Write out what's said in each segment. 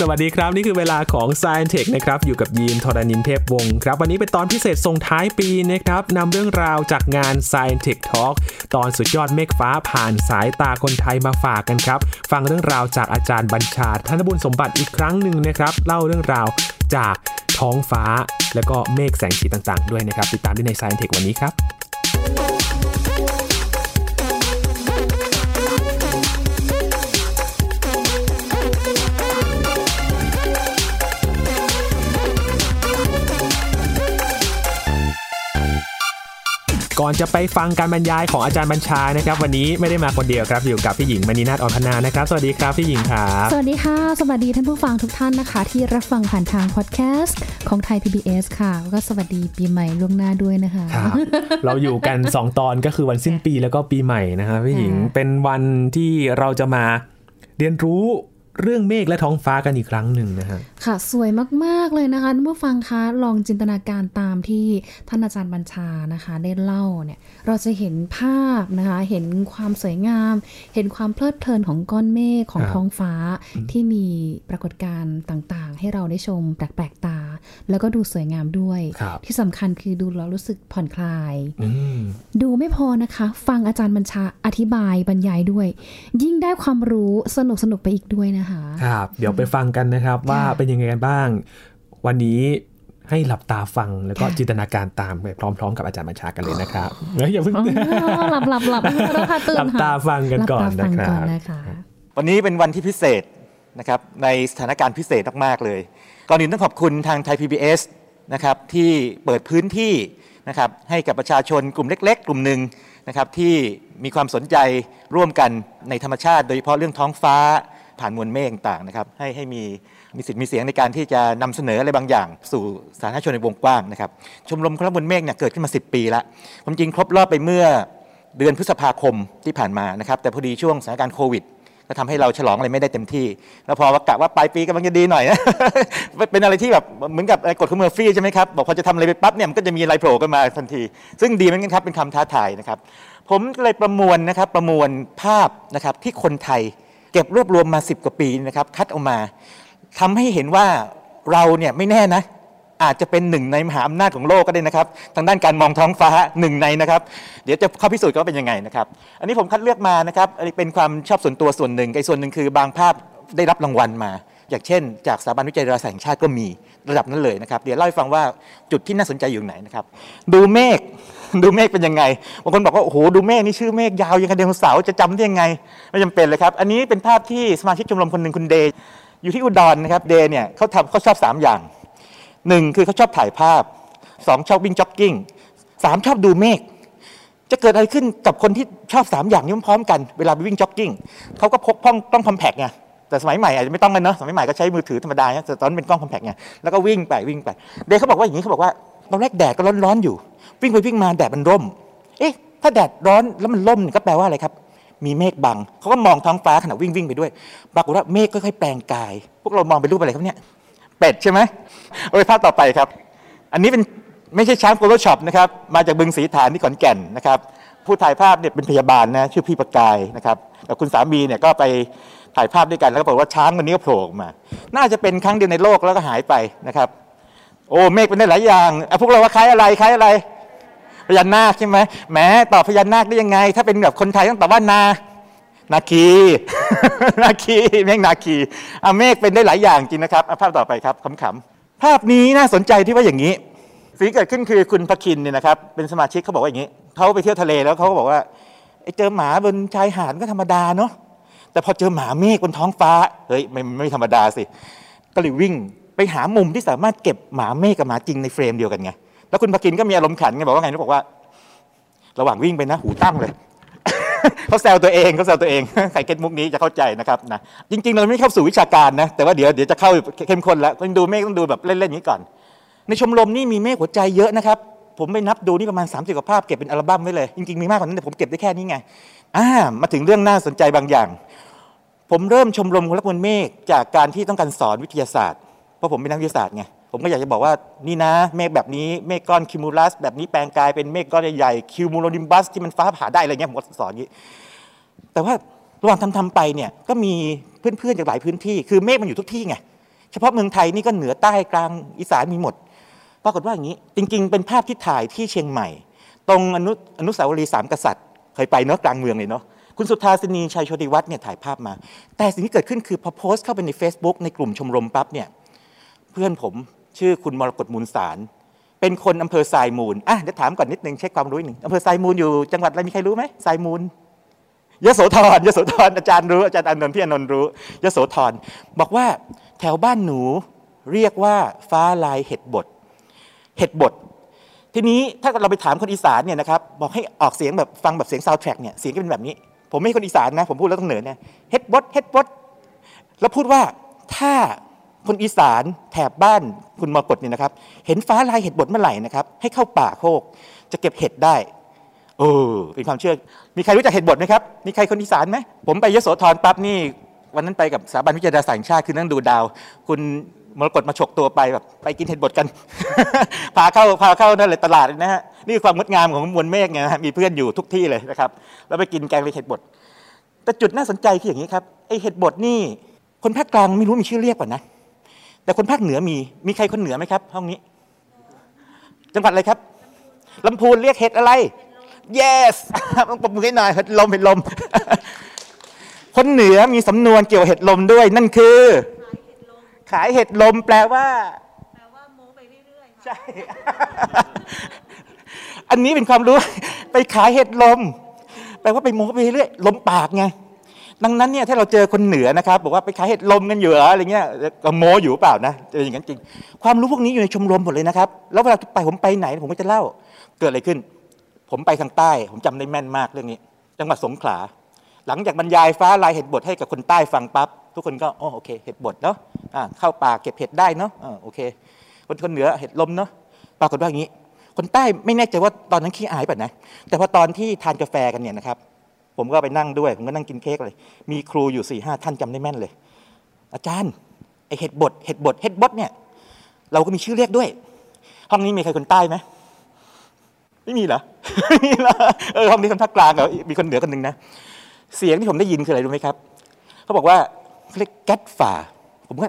สวัสดีครับ นี่คือเวลาของ Science Tech นะครับอยู่กับยีนทรณินเทพวงศ์ครับ วันนี้เป็นตอนพิเศษส่งท้ายปีนะครับนำเรื่องราวจากงาน Science Tech Talk ตอนสุดยอดเมฆฟ้าผ่านสายตาคนไทยมาฝากกันครับ ฟังเรื่องราวจากอาจารย์บัญชาธนบุญสมบัติอีกครั้งหนึ่งนะครับ เล่าเรื่องราวจากท้องฟ้า แล้วก็เมฆแสงสีต่างๆ ด้วยนะครับ ติดตามได้ใน Science Tech วันนี้ครับ ก่อนจะไปฟังการบรรยายของอาจารย์บัญชานะครับ วันนี้ไม่ได้มาคนเดียวครับ อยู่กับพี่หญิงมณีนาฏอ่อนพนานะครับ สวัสดีครับพี่หญิงครับสวัสดีค่ะ สวัสดีท่านผู้ฟังทุกท่านนะคะ ที่รับฟังผ่านทางพอดแคสต์ของไทย PBS ค่ะแล้วก็สวัสดีปีใหม่ล่วงหน้าด้วยนะคะครับเราอยู่กัน 2 ตอนก็คือวันสิ้นปีแล้วก็ปีใหม่นะครับพี่หญิงค่ะเป็นวันที่เราจะมาเรียนรู้ เรื่องเมฆและท้องฟ้ากันอีกครั้งหนึ่งนะฮะ ค่ะ สวยมาก ๆ เลยนะคะท่านผู้ฟังคะลองจินตนาการตามที่ท่านอาจารย์บัญชานะคะ ได้เล่าเนี่ย เราจะเห็นภาพนะคะ เห็นความสวยงาม เห็นความเพลิดเพลินของก้อนเมฆของครับท้องฟ้าที่มีปรากฏการณ์ต่างๆ ให้เราได้ชมแปลกๆตา แล้วก็ดูสวยงามด้วยครับที่สำคัญคือดูแล้วรู้สึกผ่อนคลายอืมดูไม่พอนะคะ ฟังอาจารย์บัญชาอธิบายบรรยายด้วย ยิ่งได้ความรู้สนุกสนุกๆไปอีกด้วยนะคะครับเดี๋ยวไปฟังกันนะครับ ว่าเป็นยังไงกันบ้าง วันนี้ให้หลับตาฟังแล้วก็ค่ะจินตนาการตามไปพร้อมๆ กับอาจารย์บัญชากันเลยนะครับเฮ้ยอย่าเพิ่งอ๋อหลับหลับหลับเราค่ะตื่นหลับตาฟังกันก่อนหลับตาฟังนะครับก่อนนะคะวันนี้เป็นวันที่พิเศษนะครับในสถานการณ์พิเศษมากๆเลยก่อนอื่นต้องขอบคุณทางไทย PBS นะครับที่เปิดพื้นที่นะครับให้กับประชาชนกลุ่มเล็ก ๆ กลุ่มหนึ่งนะครับที่มีความสนใจร่วมกันในธรรมชาติ โดยเฉพาะเรื่องท้องฟ้า ผ่านมวลเมฆต่างๆนะครับให้ให้มีมีสิทธิ์มีเสียงในการที่จะนำเสนออะไรบางอย่าง สู่สาธารณชนในวงกว้างนะครับชมรมคนรักมวลเมฆเนี่ยเกิดขึ้นมา 10 ปีล้วความจริงครบรอบไปเมื่อเดือนพฤษภาคมที่ผ่านมานะครับแต่พอดีช่วงสถานการณ์โควิดก็ทำให้เราฉลองอะไรไม่ได้เต็มที่ แล้วพอว่ากะว่าปลายปีกำลังจะดีหน่อยเป็นอะไรที่แบบเหมือนกับกฎของเมอร์ฟี่ใช่ไหมครับบอกพอจะทำอะไรไปปั๊บเนี่ยมันก็จะมีอะไรโผล่ขึ้นมาทันที ซึ่งดีเหมือนกันครับเป็นคำท้าทายนะครับ ผมเลยประมวลนะครับประมวลภาพนะครับที่คนไทย เก็บรวบรวมมา 10 กว่าปีนะครับคัดออกมาทำให้เห็นว่าเราเนี่ยไม่แน่นะ อาจจะเป็นหนึ่งในมหาอำนาจของโลกก็ได้นะครับ ทางด้านการมองท้องฟ้าหนึ่งในนะครับ เดี๋ยวจะเข้าพิสูจน์กันว่าเป็นยังไงนะครับ อันนี้ผมคัดเลือกมานะครับอันนี้เป็นความชอบส่วนตัวส่วนหนึ่งไอ้ส่วนหนึ่งคือบางภาพได้รับรางวัลมา อย่างเช่น จากสถาบันวิจัยดาราศาสตร์แห่งชาติก็มีระดับนั้นเลยนะครับ เดี๋ยวเล่าให้ฟังว่าจุดที่น่าสนใจอยู่ไหนนะครับ ดูเมฆ ดูเมฆเป็นยังไงบางคนบอกว่าโอ้โหดูเมฆนี่ชื่อเมฆยาวยังกับไดโนเสาร์จะจำได้ยังไงไม่จำเป็นเลยครับ อันนี้เป็นภาพที่สมาชิกชมรมคนหนึ่งคุณเดย์อยู่ที่อุดรนะครับเดย์เนี่ยเขาทำเขาชอบสามอย่างหนึ่งคือเขาชอบถ่ายภาพสองชอบวิ่งจ็อกกิ้งสามชอบดูเมฆจะเกิดอะไรขึ้นกับคนที่ชอบสามอย่างนี้พร้อมกันเวลาไปวิ่งจ็อกกิ้งเขาก็พกกล้องกล้อง compact ไงแต่สมัยใหม่อาจจะไม่ต้องกันเนอะสมัยใหม่ก็ใช้มือถือธรรมดาเนี่ยแต่ตอนนั้นเป็นกล้อง compact ไงแล้วก็วิ่งไปวิ่งไป เดย์เขาบอกว่าอย่างนี้เขาบอกว่าตอนแรกแดดก็ร้อนๆอยู่ วิ่งไปวิ่งมาแดดมันร่ม เอ๊ะ ถ้าแดดร้อนแล้วมันร่มก็แปลว่าอะไรครับ มีเมฆบัง เขาก็มองท้องฟ้าขณะวิ่งวิ่งไปด้วย ปรากฏว่าเมฆค่อยๆแปลงกาย พวกเรามองเป็นรูปอะไรครับเนี่ย เป็ดใช่ไหมโอ้ยภาพต่อไปครับ อันนี้เป็นไม่ใช่ช้างโฟโต้ช็อปนะครับ มาจากบึงสีฐานที่ขอนแก่นนะครับ ผู้ถ่ายภาพเนี่ยเป็นพยาบาลนะชื่อพี่ประกายนะครับกับคุณสามีเนี่ยก็ไปถ่ายภาพด้วยกันแล้วก็บอกว่าช้างวันนี้ก็โผล่ออกมา น่าจะเป็นครั้งเดียวในโลกแล้วก็หายไปนะครับ โอ้เมฆเป็นได้หลายอย่างอพวกเราว่าคล้ายอะไรคล้ายอะไร พญานาคใช่ไหมแหมตอบพญานาคได้ยังไง ถ้าเป็นแบบคนไทยต้องตอบว่านานาคีนาคีเมฆนาคีอเมฆเป็นได้หลายอย่างจริงนะครับอะภาพต่อไปครับขำๆภาพนี้น่าสนใจที่ว่าอย่างนี้สิ่งเกิดขึ้นคือคุณพคินเนี่ยนะครับเป็นสมาชิกเขาบอกว่าอย่างนี้เขาไปเที่ยวทะเลแล้วเขาก็บอกว่าไอ้เจอหมาบนชายหาดก็ธรรมดาเนาะแต่พอเจอหมาเมฆบนท้องฟ้าเฮ้ยไม่ไม่ธรรมดาสิก็เลยวิ่งไปหามุมที่สามารถเก็บหมาเมฆกับหมาจริงในเฟรมเดียวกันไง แล้วคุณพคินก็มีอารมณ์ขันไงบอกว่าไงเขาบอกว่า ระหว่างวิ่งไปนะ หูตั้งเลยเขาแซวตัวเองเขาแซวตัวเองใครเก็ตมุกนี้จะเข้าใจนะครับนะจริง ๆ เราไม่เข้าสู่วิชาการนะ แต่ว่าเดี๋ยวเดี๋ยวจะเข้าเข้มข้นแล้วต้องดูเมฆต้องดูแบบเล่นๆอย่างนี้ก่อน ในชมรมนี่มีเมฆหัวใจเยอะนะครับผมไปนับดูนี่ประมาณ 30กว่าภาพเก็บเป็นอัลบั้มไว้เลย จริงๆมีมากกว่านั้นแต่ผมเก็บได้แค่นี้ไงอ่ามาถึงเรื่องน่าสนใจบางอย่าง ผมเริ่มชมรมคนรักมวลเมฆจากการที่ต้องการสอนวิทยาศาสตร์เพราะผมเป็นนักวิทยาศาสตร์ไง ผมก็อยากจะบอกว่านี่นะ เมฆแบบนี้เมฆก้อนคิมูลัสแบบนี้แปลงกายเป็นเมฆก้อนใหญ่ๆคิวมูโลนิมบัสที่มันฟ้าผ่าได้อะไรเงี้ยผมก็สอนอย่างนี้ แต่ว่าระหว่างทำๆไปเนี่ยก็มีเพื่อนๆจากหลายพื้นที่ คือเมฆมันอยู่ทุกที่ไงเฉพาะเมืองไทยนี่ก็เหนือใต้กลางอีสานมีหมด ปรากฏว่าอย่างนี้ จริง ๆ เป็นภาพที่ถ่ายที่เชียงใหม่ ตรงอนุอนุสาวรีย์สามกษัตริย์ เคยไปเนาะกลางเมืองเลยเนาะคุณสุธาสินีชัยโชติวัฒน์เนี่ยถ่ายภาพมา แต่สิ่งที่เกิดขึ้นคือพอโพสต์เข้าไปใน Facebook ในกลุ่มชมรมปั๊บเนี่ยเพื่อนผม ชื่อคุณมรกตมูลสารเป็นคนอำเภอทรายมูลอะเดี๋ยวถามก่อนนิดนึงเช็คความรู้หนึ่งอำเภอทรายมูลอยู่จังหวัดอะไรมีใครรู้ไหมทรายมูลยโสธรยโสธรอาจารย์รู้อาจารย์อานนท์พี่อานนท์รู้ยโสธรบอกว่าแถวบ้านหนูเรียกว่าฟ้าลายเห็ดบดเห็ดบดทีนี้ถ้าเราไปถามคนอีสานเนี่ยนะครับบอกให้ออกเสียงแบบฟังแบบเสียงซาวด์แทร็กเนี่ยเสียงก็เป็นแบบนี้ ผมไม่ใช่คนอีสานนะ ผมพูดแล้วต้องเหนือเนี่ยเฮ็ดบดเฮ็ดบดแล้วพูดว่าถ้า คนอีสานแถบบ้านคุณมรกตเนี่ยนะครับ เห็นฟ้าลายเห็ดบดเมื่อไหร่นะครับ ให้เข้าป่าโคก จะเก็บเห็ดได้เออเป็นความเชื่อ มีใครรู้จักเห็ดบดไหมครับ มีใครคนอีสานไหม ผมไปยโสธรปั๊บนี่ วันนั้นไปกับสถาบันวิจัยดาราศาสตร์แห่งชาติคือนั่งดูดาว คุณมรกตมาฉกตัวไปแบบไปกินเห็ดบดกัน พาเข้าพาเข้านั่นเลยตลาดนะฮะ นี่คือความงดงามของมวลเมฆไงมีเพื่อนอยู่ทุกที่เลยนะครับ แล้วไปกินแกงเลยเห็ดบด แต่จุดน่าสนใจคืออย่างนี้ครับ ไอเห็ดบดนี่ คนภาคกลางไม่รู้มีชื่อเรียกป่ะนะ แต่คนภาคเหนือมี มีใครคนเหนือไหมครับ ห้องนี้ จังหวัดอะไรครับลำพูนเรียกเห็ดอะไร yes ต้องปรบมือให้หน่อยเห็ดลมเห็ดลม คนเหนือมีสำนวนเกี่ยวกับเห็ดลมด้วย นั่นคือ ขายเห็ดลมแปลว่า แปลว่าโม้ไปเรื่อยๆค่ะใช่ อันนี้เป็นความรู้ ไปขายเห็ดลม แปลว่าไปโม้ไปเรื่อยลมปากไง ดังนั้นเนี่ยถ้าเราเจอคนเหนือนะครับบอกว่าไปขายเห็ดลมกันอยู่เหรออะไรเงี้ยก็โม้อยู่เปล่านะเจออย่างนั้นจริง ความรู้พวกนี้อยู่ในชมรมหมดเลยนะครับ แล้วเวลาไปผมไปไหนผมก็จะเล่าเกิดอะไรขึ้น ผมไปทางใต้ ผมจำได้แม่นมากเรื่องนี้ จังหวัดสงขลา หลังจากบรรยายฟ้าลายเห็ดบดให้กับคนใต้ฟังปั๊บทุกคนก็อ๋อโอเคเห็ดบดเนาะอ่าเข้าป่าเก็บเห็ดได้เนาะอ่าโอเค คนคนเหนือเห็ดลมเนาะปรากฏว่าอย่างนี้ คนใต้ไม่แน่ใจว่าตอนนั้นขี้อายป่ะนะแต่พอตอนที่ทานกาแฟกันเนี่ยนะครับ ผมก็ไปนั่งด้วย ผมก็นั่งกินเค้กเลย มีครูอยู่สี่ห้าท่านจำได้แม่นเลย อาจารย์ไอเห็ดบดเห็ดบดเห็ดบดเนี่ย เราก็มีชื่อเรียกด้วย ห้องนี้มีใครคนใต้ไหมไม่มีเหรอไม่มีเหรอเออห้องนี้คนภาคกลางเหรอมีคนเหนือคนหนึ่งนะ เสียงที่ผมได้ยินคืออะไรรู้ไหมครับ เขาบอกว่าเขาเรียกแก๊สฝ่า ผมก็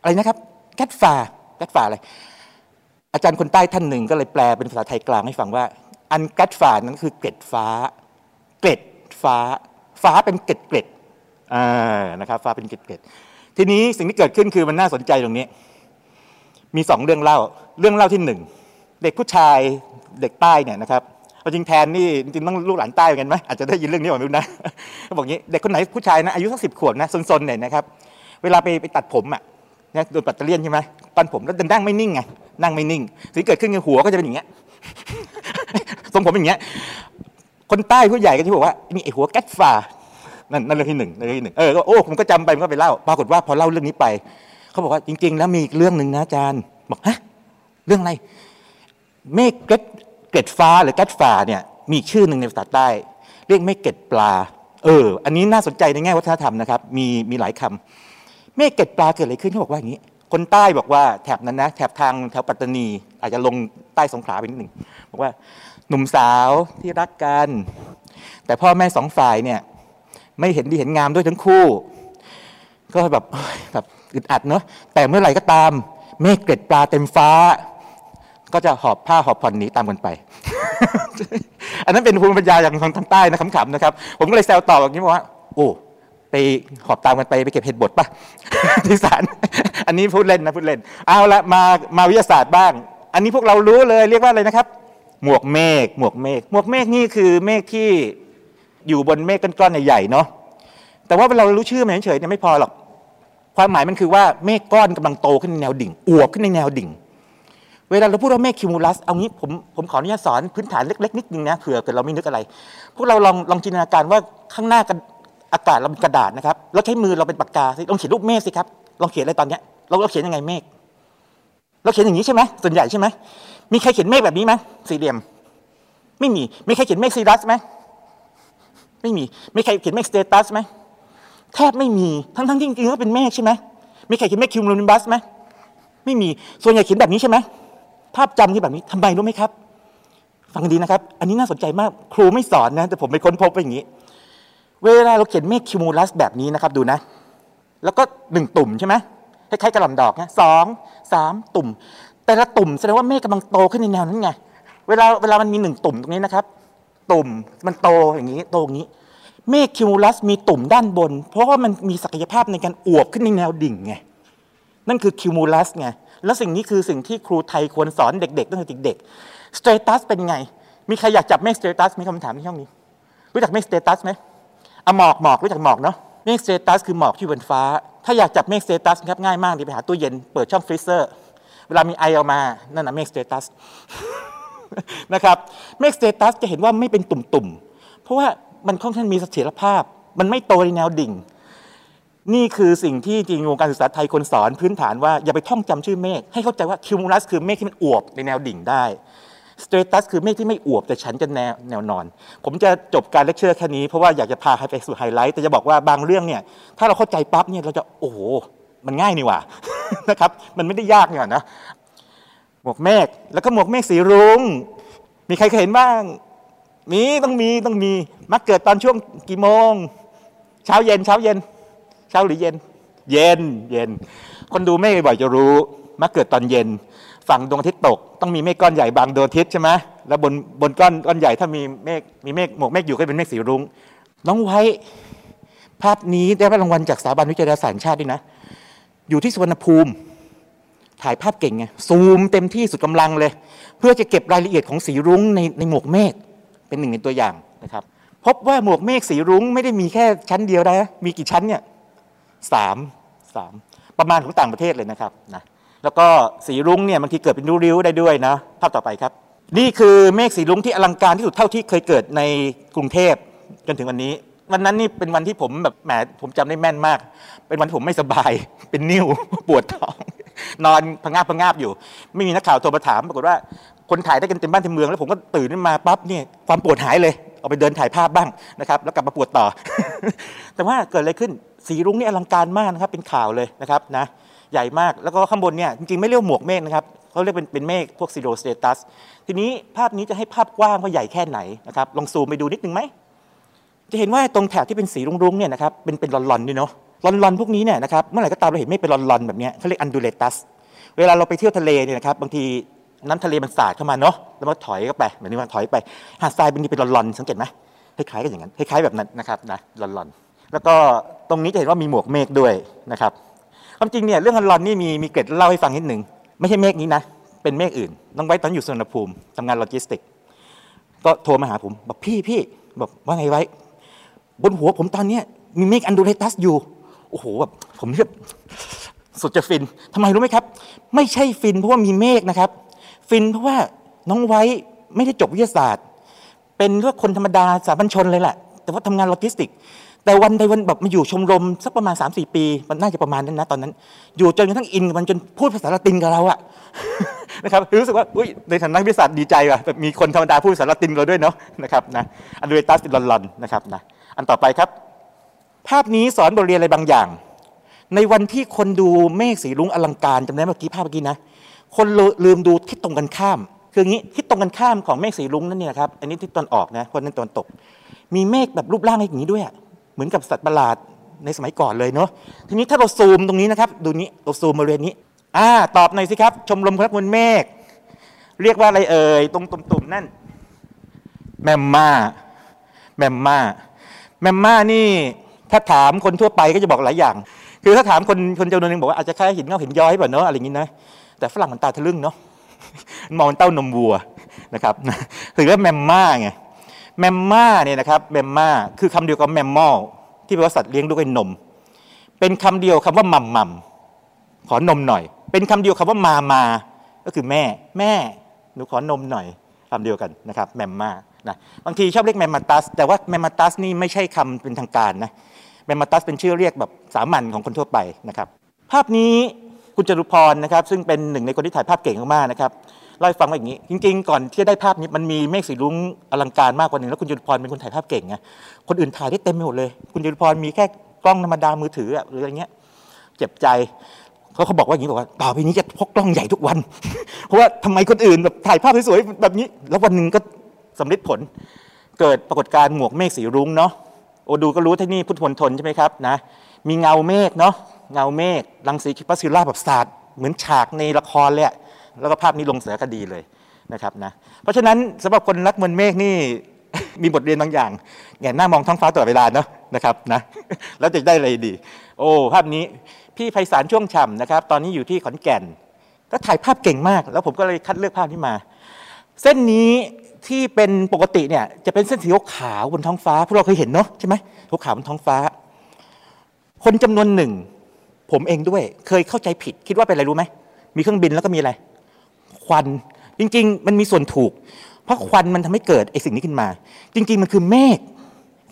อะไรนะครับ แก๊สฝ่าแก๊สฝ่าอะไร อาจารย์คนใต้ท่านหนึ่งก็เลยแปลเป็นภาษาไทยกลางให้ฟังว่า อันแก๊สฝ่านั้นคือเกล็ดฟ้า เกล็ด ฟ้า ฟ้าเป็นเกล็ดเกล็ดอ่านะครับ ฟ้าเป็นเกล็ดเกล็ดทีนี้สิ่งที่เกิดขึ้นคือมันน่าสนใจตรงนี้ มีสองเรื่องเล่า เรื่องเล่าที่หนึ่งเด็กผู้ชายเด็กใต้เนี่ยนะครับเอาจริงแทนนี่จริงต้องลูกหลานใต้เหมือนกันไหมอาจจะได้ยินเรื่องนี้ก่อนไม่รู้นะเขาบอกงี้เด็กคนไหนผู้ชายนะอายุสักสิบขวบนะซนๆเนี่ยนะครับ เวลาไปไปตัดผมอะนะโดนปัตเตอร์เลียนใช่ไหมตัดผมแล้วนั่งไม่นิ่งไงนั่งไม่นิ่งสิ่งเกิดขึ้นคือหัวก็จะเป็นอย่างเงี้ยทรงผมเป็นอย่างเงี้ย คนใต้ผู้ใหญ่ก็จะบอกว่านี่ไอหัวแก๊สฟ้านั่นนั่นเรื่องที่หนึ่งเรื่องที่หนึ่งเออก็โอ้ผมก็จำไปผมก็ไปเล่าปรากฏว่าพอเล่าเรื่องนี้ไปเขาบอกว่าจริง ๆ แล้วมีเรื่องหนึ่งนะอาจารย์บอกฮะเรื่องอะไรเมฆเกล็ดเกล็ดฟ้าหรือแก๊สฟ้าเนี่ยมีชื่อหนึ่งในภาษาใต้ เรียกเมฆเกล็ดปลา เออ อันนี้น่าสนใจในแง่วัฒนธรรมนะครับมีมีหลายคำเมฆเกล็ดปลาเกิดอะไรขึ้นเขาบอกว่าอย่างนี้ คนใต้บอกว่าแถบนั้นนะแถบทางแถวปัตตานี อาจจะลงใต้สงขลาไปนิดหนึ่งบอกว่า หนุ่มสาวที่รักกัน แต่พ่อแม่สองฝ่ายเนี่ยไม่เห็นดีเห็นงามด้วยทั้งคู่ ก็แบบแบบอึดอัดเนอะแต่เมื่อไหร่ก็ตาม เมฆเกล็ดปลาเต็มฟ้า ก็จะหอบผ้าหอบผ่อนหนีตามกันไป อันนั้นเป็นภูมิปัญญาอย่างทางทางใต้นะขำๆนะครับ ผมก็เลยแซวต่อแบบนี้บอกว่า โอ้ไปหอบตามกันไปไปเก็บเห็ดบดปะที่ศาลอันนี้พูดเล่นนะพูดเล่น เอาละมามาวิทยาศาสตร์บ้าง อันนี้พวกเรารู้เลยเรียกว่าอะไรนะครับ หมวกเมฆหมวกเมฆหมวกเมฆนี่คือเมฆที่อยู่บนเมฆก้อนๆใหญ่ๆเนาะแต่ว่าเรารู้ชื่อมันเฉยๆเนี่ยไม่พอหรอกความหมายมันคือว่าเมฆก้อนกำลังโตขึ้นในแนวดิ่งอวบขึ้นในแนวดิ่ง เวลาเราพูดว่าเมฆคิวมูลัสเอางี้ผมผมขออนุญาตสอนพื้นฐานเล็กๆนิดนึงนะเผื่อเกิดเราไม่นึกอะไร พวกเราลองลองจินตนาการว่าข้างหน้ากันอากาศเราเป็นกระดาษนะครับแล้วใช้มือเราเป็นปากกาสิลองเขียนรูปเมฆสิครับลองเขียนอะไรตอนเนี้ยเราเราเขียนยังไงเมฆเราเขียนอย่างนี้ใช่ไหมส่วนใหญ่ใช่ไหม มีใครเขียนเมฆแบบนี้ไหมสี่เหลี่ยม ไม่มีมีใครเขียนเมฆ cirrus ไหมไม่มีมีใครเขียนเมฆ stratus ไหมแทบไม่มีทั้งทั้งๆที่จริงๆก็เป็นเมฆใช่ไหมมีใครเขียนเมฆ cumulonimbus ไหมไม่มีส่วนใหญ่เขียนแบบนี้ใช่ไหมภาพจำที่แบบนี้ทำไมรู้ไหมครับ ฟังดีนะครับ อันนี้น่าสนใจมากครูไม่สอนนะ แต่ผมไปค้นพบว่าอย่างนี้ เวลาเราเขียนเมฆคิวมูลัสแบบนี้นะครับดูนะ แล้วก็หนึ่งตุ่มใช่ไหมคล้ายๆกระหล่ำดอกนะสองสามตุ่ม แต่ละตุ่มแสดงว่าเมฆกำลังโตขึ้นในแนวนั้นไง เวลาเวลามันมีหนึ่งตุ่มตรงนี้นะครับ ตุ่มมันโตอย่างนี้โตอย่างนี้ เมฆคิวมูลัสมีตุ่มด้านบน เพราะว่ามันมีศักยภาพในการอวบขึ้นในแนวดิ่งไง นั่นคือคิวมูลัสไง แล้วสิ่งนี้คือสิ่งที่ครูไทยควรสอนเด็กๆตั้งแต่เด็กๆ stratus เป็นไง มีใครอยากจับเมฆ stratus มีคำถามที่ช่องนี้ รู้จักเมฆ stratus ไหมอะหมอกหมอกรู้จักหมอกเนาะ เมฆ stratus คือหมอกที่บนฟ้า ถ้าอยากจับเมฆ stratus ครับง่ายมากเดินไปหาตู้เย็นเปิดช่อง freezer เวลามีไอออกมา นั่นนะเมฆ stratus นะครับเมฆ stratus จะเห็นว่าไม่เป็นตุ่มๆ เพราะว่ามันค่อนข้างมีเสถียรภาพ มันไม่โตในแนวดิ่ง นี่คือสิ่งที่จริงวงการศึกษาไทยคนสอนพื้นฐานว่าอย่าไปท่องจำชื่อเมฆให้เข้าใจว่า cumulus คือเมฆที่มันอวบในแนวดิ่งได้ stratus คือเมฆที่ไม่อวบแต่ฉันจะแนวแนวนอน ผมจะจบการเลคเชอร์แค่นี้เพราะว่าอยากจะพาไปสู่ไฮไลท์แต่จะบอกว่าบางเรื่องเนี่ยถ้าเราเข้าใจปั๊บเนี่ยเราจะโอ้โห มันง่ายนี่หว่านะครับ มันไม่ได้ยากเนี่ยนะหมวกเมฆแล้วก็หมวกเมฆสีรุ้งมีใครเคยเห็นบ้าง มีต้องมีต้องมีมักเกิดตอนช่วงกี่โมง เช้าเย็นเช้าเย็น เช้าหรือเย็น เย็นเย็น คนดูเมฆบ่อยจะรู้มักเกิดตอนเย็น ฝั่งดวงอาทิตย์ตก ต้องมีเมฆก้อนใหญ่บางดวงอาทิตย์ใช่ไหมแล้วบนบนก้อนก้อนใหญ่ถ้ามีเมฆมีเมฆหมวกเมฆอยู่ก็เป็นเมฆสีรุ้งน้องไว้ภาพนี้ได้รับรางวัลจากสถาบันวิจัยดาราศาสตร์ชาติด้วยนะ อยู่ที่สุวรรณภูมิ ถ่ายภาพเก่งไงซูมเต็มที่สุดกำลังเลย เพื่อจะเก็บรายละเอียดของสีรุ้งในในหมวกเมฆเป็นหนึ่งในตัวอย่างนะครับ พบว่าหมวกเมฆสีรุ้งไม่ได้มีแค่ชั้นเดียวนะมีกี่ชั้นเนี่ยสามสามประมาณของต่างประเทศเลยนะครับนะแล้วก็สีรุ้งเนี่ยบางทีเกิดเป็นริ้วๆได้ด้วยนะภาพต่อไปครับ นี่คือเมฆสีรุ้งที่อลังการที่สุดเท่าที่เคยเกิดในกรุงเทพจนถึงวันนี้ วันนั้นนี่เป็นวันที่ผมแบบแหมผมจำได้แม่นมาก เป็นวันผมไม่สบาย เป็นนิ้วปวดท้อง นอนพะงาบพะงาบอยู่ ไม่มีนักข่าวโทรมาถามปรากฏว่าคนถ่ายได้กันเต็มบ้านเต็มเมือง แล้วผมก็ตื่นขึ้นมาปั๊บเนี่ยความปวดหายเลย เอาไปเดินถ่ายภาพบ้างนะครับ แล้วกลับมาปวดต่อ แต่ว่าเกิดอะไรขึ้นสีรุ้งนี่อลังการมากนะครับ เป็นข่าวเลยนะครับนะใหญ่มากแล้วก็ข้างบนเนี่ยจริงๆไม่เรียกหมวกเมฆนะครับเขาเรียกเป็นเป็นเมฆพวก cirrostratus ทีนี้ภาพนี้จะให้ภาพกว้างว่าใหญ่แค่ไหนนะครับลองซูมไปดูนิดนึงไหม จะเห็นว่าตรงแถบที่เป็นสีรุ้งๆเนี่ยนะครับเป็นเป็นลอนๆด้วยเนาะลอนๆพวกนี้เนี่ยนะครับเมื่อไหร่ก็ตามเราเห็นเมฆเป็นลอนๆแบบนี้เขาเรียก undulatus เวลาเราไปเที่ยวทะเลเนี่ยนะครับบางทีน้ำทะเลมันสาดเข้ามาเนาะแล้วมันถอยเข้าไปแบบนี้มันถอยไปหาดทรายบางทีเป็นลอนๆสังเกตไหมคล้ายๆกันอย่างนั้นคล้ายๆแบบนั้นนะครับนะลอนๆแล้วก็ตรงนี้จะเห็นว่ามีหมวกเมฆด้วยนะครับความจริงเนี่ยเรื่องลอนๆนี่มีมีเกร็ดเล่าให้ฟังนิดหนึ่งไม่ใช่เมฆนี้นะเป็นเมฆอื่นน้องไว้ตอนอยู่สุวรรณภูมิทำงานโลจิสติก ก็โทรมาหาผมบอกพี่พี่บอกว่าไงไว้ บนหัวผมตอนเนี้ยมีเมฆ undulatus อยู่ โอ้โหแบบผมเรียกสุดจะฟินทำไมรู้ไหมครับ ไม่ใช่ฟินเพราะว่ามีเมฆนะครับ ฟินเพราะว่าน้องไว้ไม่ได้จบวิทยาศาสตร์ เป็นก็คนธรรมดาสามัญชนเลยแหละ แต่ว่าทำงานโลจิสติก แต่วันใดวันแบบมาอยู่ชมรมสักประมาณ 3-4 ปี มันน่าจะประมาณนั้นนะตอนนั้น อยู่จนกระทั่งอินกับมันจนพูดภาษาละตินกับเราอะนะครับรู้สึกว่าอุ้ยในฐานะนักวิทยาศาสตร์ดีใจว่ะแบบมีคนธรรมดาพูดภาษาละตินเราด้วยเนาะนะครับนะอันดูเอตัสเป็นลอนๆนะครับนะ อันต่อไปครับ ภาพนี้สอนบทเรียนอะไรบางอย่าง ในวันที่คนดูเมฆสีรุ้งอลังการจำได้เมื่อกี้ภาพเมื่อกี้นะ คนลืมดูทิศตรงกันข้าม คืออย่างนี้ทิศตรงกันข้ามของเมฆสีรุ้งนั่นเนี่ยครับอันนี้ทิศตะวันออกนะคนนั้นตะวันตก มีเมฆแบบรูปร่างอย่างนี้ด้วยเหมือนกับสัตว์ประหลาดในสมัยก่อนเลยเนาะทีนี้ถ้าเราซูมตรงนี้นะครับ ดูนี้เราซูมบริเวณนี้อ่าตอบหน่อยสิครับ ชมรมคนรักมวลเมฆเรียกว่าอะไรเอ่ยตรงตุ่มๆนั่นแมมมาแมมมา แมมมานี่ถ้าถามคนทั่วไปก็จะบอกหลายอย่าง คือถ้าถามคนคนจำนวนหนึ่งบอกว่าอาจจะแค่หินเงาหินย้อยแบบเนาะอะไรอย่างนี้นะแต่ฝรั่งมันตาทะลึ่งเนาะมองเป็นเต้านมวัวนะครับถือว่าแมมมาไงแมมมาเนี่ยนะครับแมมมาคือคำเดียวกับแมมมอลที่แปลว่าสัตว์เลี้ยงด้วยนม เป็นคำเดียวคำว่ามัมมัมขอนมหน่อย เป็นคำเดียวคำว่ามามา ก็คือแม่ แม่ หนูขอนมหน่อยคำเดียวกันนะครับแมมมา นะบางทีชอบเรียกแมมมาตัส แต่ว่าแมมมาตัสนี่ไม่ใช่คำเป็นทางการนะแมมมาตัสเป็นชื่อเรียกแบบสามัญของคนทั่วไปนะครับ ภาพนี้คุณจรุพรนะครับ ซึ่งเป็นหนึ่งในคนที่ถ่ายภาพเก่งมากๆนะครับเล่าให้ฟังว่าอย่างนี้ จริง ๆ ก่อนที่จะได้ภาพนี้มันมีเมฆสีรุ้งอลังการมากกว่าหนึ่งแล้วคุณจรุพรเป็นคนถ่ายภาพเก่งไงคนอื่นถ่ายได้เต็มไปหมดเลย คุณจรุพรมีแค่กล้องธรรมดามือถืออหรืออะไรเงี้ยเจ็บใจเขาเขาบอกว่าอย่างนี้บอกว่าต่อไปนี้จะพกกล้องใหญ่ทุกวัน เพราะว่าทำไมคนอื่นแบบถ่ายภาพสวยๆแบบนี้ แล้ววันหนึ่งก็ สำเร็จผล เกิดปรากฏการณ์หมวกเมฆสีรุ้งเนาะโอดูก็รู้ที่นี่พุทธมณฑลใช่ไหมครับนะมีเงาเมฆเนาะเงาเมฆรังสีคิปัสซิล่าแบบศาสตร์เหมือนฉากในละครเลยอะแล้วก็ภาพนี้ลงเสือคดีเลยนะครับนะเพราะฉะนั้นสำหรับคนรักมวลเมฆนี่มีบทเรียนบางอย่างแง่หน้ามองท้องฟ้าตลอดเวลาเนาะนะครับนะแล้วจะได้อะไรดี โอ้ภาพนี้พี่ไพศาลช่วงฉ่ำนะครับ ตอนนี้อยู่ที่ขอนแก่น ก็ถ่ายภาพเก่งมาก แล้วผมก็เลยคัดเลือกภาพนี้มา เส้นนี้ ที่เป็นปกติเนี่ยจะเป็นเส้นสีขาวบนท้องฟ้าพวกเราเคยเห็นเนาะใช่ไหมขาวบนท้องฟ้า คนจำนวนหนึ่ง ผมเองด้วย เคยเข้าใจผิด คิดว่าเป็นอะไรรู้ไหมมีเครื่องบินแล้วก็มีอะไรควันจริง ๆ มันมีส่วนถูก เพราะควันมันทำให้เกิดไอ้สิ่งนี้ขึ้นมา จริง ๆ มันคือเมฆ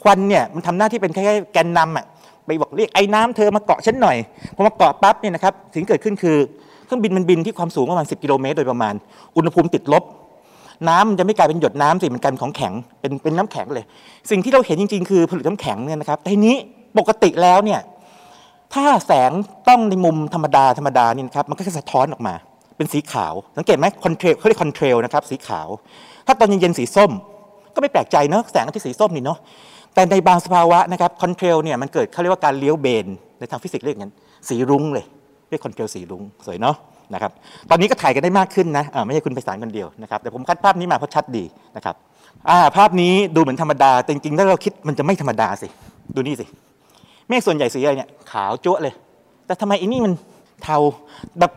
ควันเนี่ยมันทำหน้าที่เป็นแค่แกนนำอะไปบอกเรียกไอ้น้ำเธอมาเกาะฉันหน่อยพอมาเกาะปั๊บเนี่ยนะครับสิ่งเกิดขึ้นคือ เครื่องบินมันบินที่ความสูงประมาณ 10 กิโลเมตรโดยประมาณ อุณหภูมิติดลบ น้ำมันจะไม่กลายเป็นหยดน้ำสิมันกลายเป็นของแข็งเป็นเป็นน้ำแข็งเลย สิ่งที่เราเห็นจริง ๆ คือผลึกน้ำแข็งเนี่ยนะครับทีนี้ปกติแล้วเนี่ยถ้าแสงต้องในมุมธรรมดาธรรมดานี่นะครับมันก็จะสะท้อนออกมา เป็นสีขาว สังเกตไหม contrail เขาเรียก contrail นะครับสีขาว ถ้าตอนเย็นๆสีส้ม ก็ไม่แปลกใจเนาะแสงอาทิตย์สีส้มนี่เนาะแต่ในบางสภาวะนะครับ contrail เนี่ยมันเกิดเขาเรียกว่าการเลี้ยวเบนในทางฟิสิกส์เรียกงั้นสีรุ้งเลยเรียก contrail สีรุ้งสวยเนาะ นะครับ ตอนนี้ก็ถ่ายกันได้มากขึ้นนะไม่ใช่คุณไปสารคนเดียวนะครับแต่ผมคัดภาพนี้มาเพราะชัดดีนะครับภาพนี้ดูเหมือนธรรมดาแต่จริงๆถ้าเราคิดมันจะไม่ธรรมดาสิดูนี่สิเมฆส่วนใหญ่สีอะไรเนี่ยขาวจั๊วเลย แต่ทำไมอันนี้มันเทาแบบ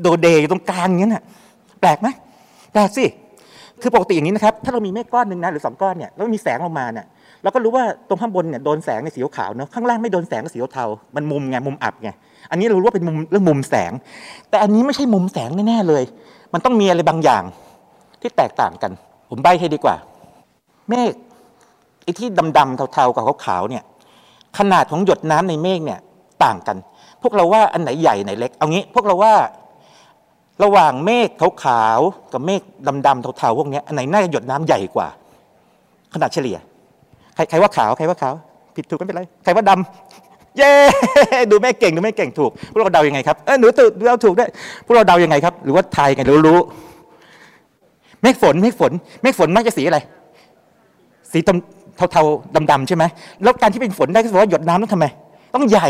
โดเดอยู่ตรงกลางอย่างนั้นน่ะแปลกไหมแปลกสิคือปกติอย่างนี้นะครับถ้าเรามีเมฆก้อนหนึ่งนะหรือสองก้อนเนี่ยแล้วมีแสงลงมาเนี่ยเราก็รู้ว่าตรงข้างบนเนี่ยโดนแสงในสีขาวเนาะข้างล่างไม่โดนแสงก็สีเทา มันมุมไงมุมอับไง อันนี้เรารู้ว่าเป็นมุมเรื่องมุมแสง แต่อันนี้ไม่ใช่มุมแสงแน่ๆเลย มันต้องมีอะไรบางอย่างที่แตกต่างกัน ผมใบให้ดีกว่า เมฆไอ้ที่ดำๆเทาๆกับขาวๆเนี่ยขนาดของหยดน้ำในเมฆเนี่ยต่างกัน พวกเราว่าอันไหนใหญ่ไหนเล็ก เอางี้ พวกเราว่าระหว่างเมฆขาวๆกับเมฆดำๆเทาๆพวกนี้อันไหนน่าจะหยดน้ำใหญ่กว่า ขนาดเฉลี่ย ใครใครว่าขาวใครว่าขาวผิดถูกไม่เป็นไร ใครว่าดำ เย้ดูแม่เก่งดูแม่เก่งถูก พวกเราเดายังไงครับเออหนูถูกเราถูกด้วยพวกเราเดายังไงครับ หรือว่าทายกันรู้รู้เมฆฝนเมฆฝนเมฆฝนมักจะสีอะไร สีตเทาๆดำๆใช่ไหมแล้วการที่เป็นฝนได้ก็แสดงว่าหยดน้ำต้องทำไมต้องใหญ่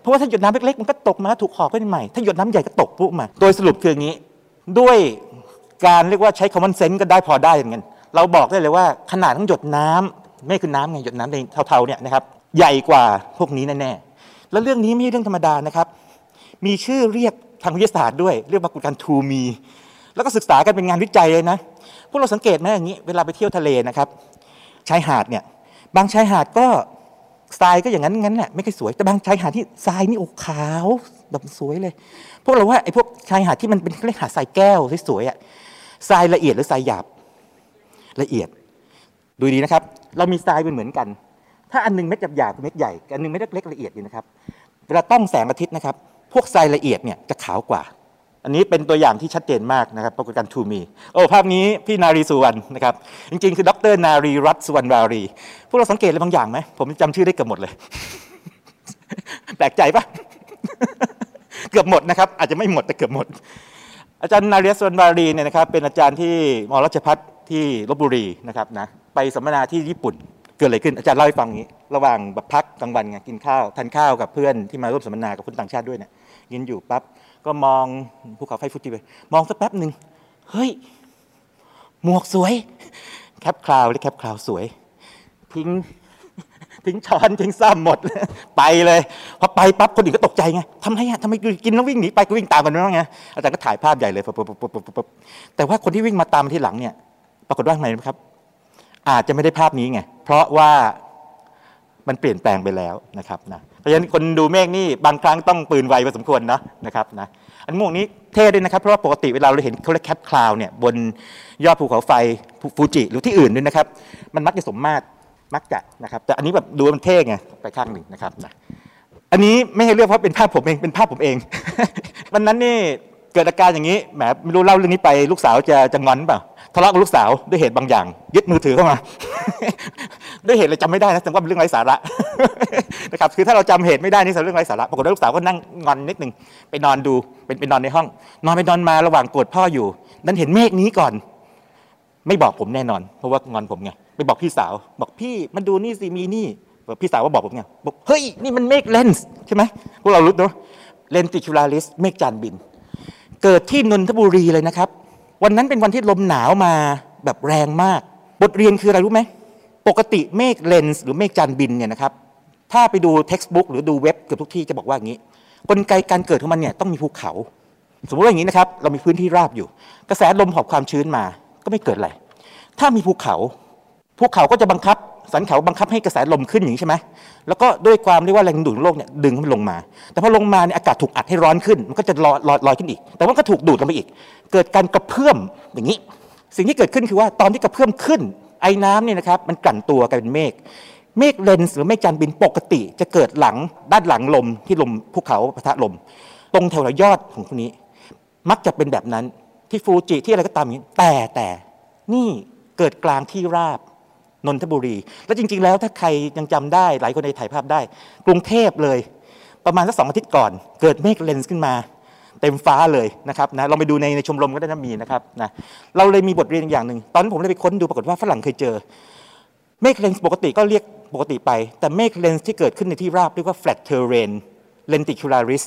เพราะว่าถ้าหยดน้ำเล็กๆมันก็ตกมาถูกหอกไปใหม่ ถ้าหยดน้ำใหญ่ก็ตกปุ๊บมา โดยสรุปคืออย่างนี้ ด้วยการเรียกว่าใช้คำว่าเซนก็ได้พอได้เหมือนกัน เราบอกได้เลยว่าขนาดของหยดน้ำไม่คือน้ำไงหยดน้ำในเทาๆเนี่ยนะครับ ใหญ่กว่าพวกนี้แน่ๆ แล้วเรื่องนี้ไม่ใช่เรื่องธรรมดานะครับ มีชื่อเรียกทางวิทยาศาสตร์ด้วย เรียกว่าปราการทูมี แล้วก็ศึกษากันเป็นงานวิจัยเลยนะ พวกเราสังเกตไหมอย่างนี้ เวลาไปเที่ยวทะเลนะครับ ชายหาดเนี่ย บางชายหาดก็ทรายก็อย่างนั้นงั้นแหละไม่ค่อยสวย แต่บางชายหาดที่ทรายนี่โอ้ขาวแบบสวยเลย พวกเราว่าไอ้พวกชายหาดที่มันเป็นเรียกหาดทรายแก้วสวยๆอะ ทรายละเอียดหรือทรายหยาบ ละเอียด ดูดีนะครับ เรามีทรายเป็นเหมือนกัน ถ้าอันหนึงเม็ดหยาบๆเม็ดใหญ่อันหนึงเม็ดเล็กๆละเอียดนี่นะครับเวลาต้องแสงอาทิตย์นะครับ พวกทรายละเอียดเนี่ยจะขาวกว่า อันนี้เป็นตัวอย่างที่ชัดเจนมากนะครับปรากฏการณ์ทูมีโอ้ภาพนี้พี่นารีสุวรรณนะครับจริงๆ คือดรนารีรัตน์สุวรรณวารีพวกเราสังเกตอะไรบางอย่างไหมผมจำชื่อได้เกือบหมดเลย แปลกใจปะเกือบหมดนะครับ อาจจะไม่หมดแต่เกือบหมด อาจารย์นารีรัตน์สุวรรณวารีเนี่ยนะครับเป็นอาจารย์ที่มอรัชพัฒน์ที่ลบบุรีนะครับนะไปสัมมนาที่ญี่ปุ่น เกิดอะไรขึ้นอาจารย์เล่าให้ฟังอย่างนี้ ระหว่างแบบพักกลางวันไงกินข้าวทานข้าวกับเพื่อนที่มาร่วมสัมมนากับคนต่างชาติด้วยเนี่ยกินอยู่ปั๊บก็มองภูเขาไฟฟูจิไปมองสักแป๊บหนึ่งเฮ้ยหมวกสวย cap cloud หรือ cap cloud สวย ทิ้งทิ้งช้อนทิ้งส้อมหมด ไปเลยพอไปปั๊บคนอื่นก็ตกใจไงทำไมอะทำไมกินแล้ววิ่งหนีไปก็วิ่งตามกันไม่ไงอาจารย์ก็ถ่ายภาพใหญ่เลยปุ๊บบแต่ว่าคนที่วิ่งมาตามที่หลังเนี่ย ปรากฏว่าไงนะครับ อาจจะไม่ได้ภาพนี้ไง เพราะว่ามันเปลี่ยนแปลงไปแล้วนะครับนะเพราะฉะนั้นคนดูเมฆนี่บางครั้งต้องปืนไวพอสมควรนะนะครับนะอันมวกนี้เท่ด้วยนะครับ เพราะว่าปกติเวลาเราเห็นเขาเรียกแคปคลาวเนี่ยบนยอดภูเขาไฟฟูจิหรือที่อื่นด้วยนะครับ มันมักจะสมมาตรมักจะนะครับ แต่อันนี้แบบดูมันเท่ไงไปข้างหนึ่งนะครับนะอันนี้ไม่ให้เลือกเพราะเป็นภาพผมเองเป็นภาพผมเอง วันนั้นนี่ เกิดอาการอย่างนี้แหมไม่รู้เล่าเรื่องนี้ไปลูกสาวจะจะงอนเปล่าทะเลาะกับลูกสาวด้วยเหตุบางอย่าง ยึดมือถือเข้ามา ด้วยเหตุอะไรจำไม่ได้นะแต่ว่าเป็นเรื่องไร้สาระนะครับคือถ้าเราจำเหตุไม่ได้นี่เป็นเรื่องไร้สาระปรากฏว่าลูกสาวก็นั่งงอนนิดหนึ่งไปนอนดูเป็นไปนอนในห้อง นอนไปนอนมาระหว่างโกรธพ่ออยู่นั้นเห็นเมฆนี้ก่อน ไม่บอกผมแน่นอน เพราะว่างอนผมไงไปบอกพี่สาว บอกพี่มาดูนี่สิมีนี่บอกพี่สาวว่าบอกผมไงบอกเฮ้ยนี่มันเมฆเลนส์ใช่ไหมพวกเรารู้เนาะ lenticularist เมฆจานบิน เกิดที่นนทบุรีเลยนะครับ วันนั้นเป็นวันที่ลมหนาวมาแบบแรงมาก บทเรียนคืออะไรรู้ไหม ปกติเมฆเลนส์หรือเมฆจานบินเนี่ยนะครับ ถ้าไปดู textbook หรือดูเว็บเกือบทุกที่จะบอกว่าอย่างนี้ กลไกการเกิดของมันเนี่ยต้องมีภูเขา สมมติว่าอย่างนี้นะครับ เรามีพื้นที่ราบอยู่ กระแสลมหอบความชื้นมาก็ไม่เกิดอะไร ถ้ามีภูเขา ภูเขาก็จะบังคับ สันเขาบังคับให้กระแสลมขึ้นอย่างนี้ใช่ไหมแล้วก็ด้วยความเรียกว่าแรงดูดของโลกเนี่ยดึงให้มันลงมา แต่พอลงมาเนี่ยอากาศถูกอัดให้ร้อนขึ้น มันก็จะลอยลอยลอยขึ้นอีก แต่ว่าก็ถูกดูดลงไปอีก เกิดการกระเพื่อมอย่างนี้ สิ่งที่เกิดขึ้นคือว่าตอนที่กระเพื่อมขึ้นไอน้ำเนี่ยนะครับมันกลั่นตัวกลายเป็นเมฆเมฆเลนส์หรือเมฆจานบินปกติ จะเกิดหลังด้านหลังลมที่ลมภูเขาปะทะลม ตรงแถวยอดของตรงนี้ มักจะเป็นแบบนั้นที่ฟูจิที่อะไรก็ตามอย่างนี้แต่แต่นี่เกิดกลางที่ราบ นนทบุรี แล้วจริง ๆ แล้วถ้าใครยังจำได้ หลายคนในถ่ายภาพได้ กรุงเทพเลย ประมาณสักสองอาทิตย์ก่อน เกิดเมฆเลนส์ขึ้นมา เต็มฟ้าเลยนะครับนะเราไปดูในในชมรมก็ได้นะมีนะครับนะเราเลยมีบทเรียนอย่างหนึ่งตอนนั้นผมเลยไปค้นดูปรากฏว่าฝรั่งเคยเจอเมฆเลนส์ปกติก็เรียกปกติไป แต่เมฆเลนส์ที่เกิดขึ้นในที่ราบเรียกว่า flat terrain lenticularis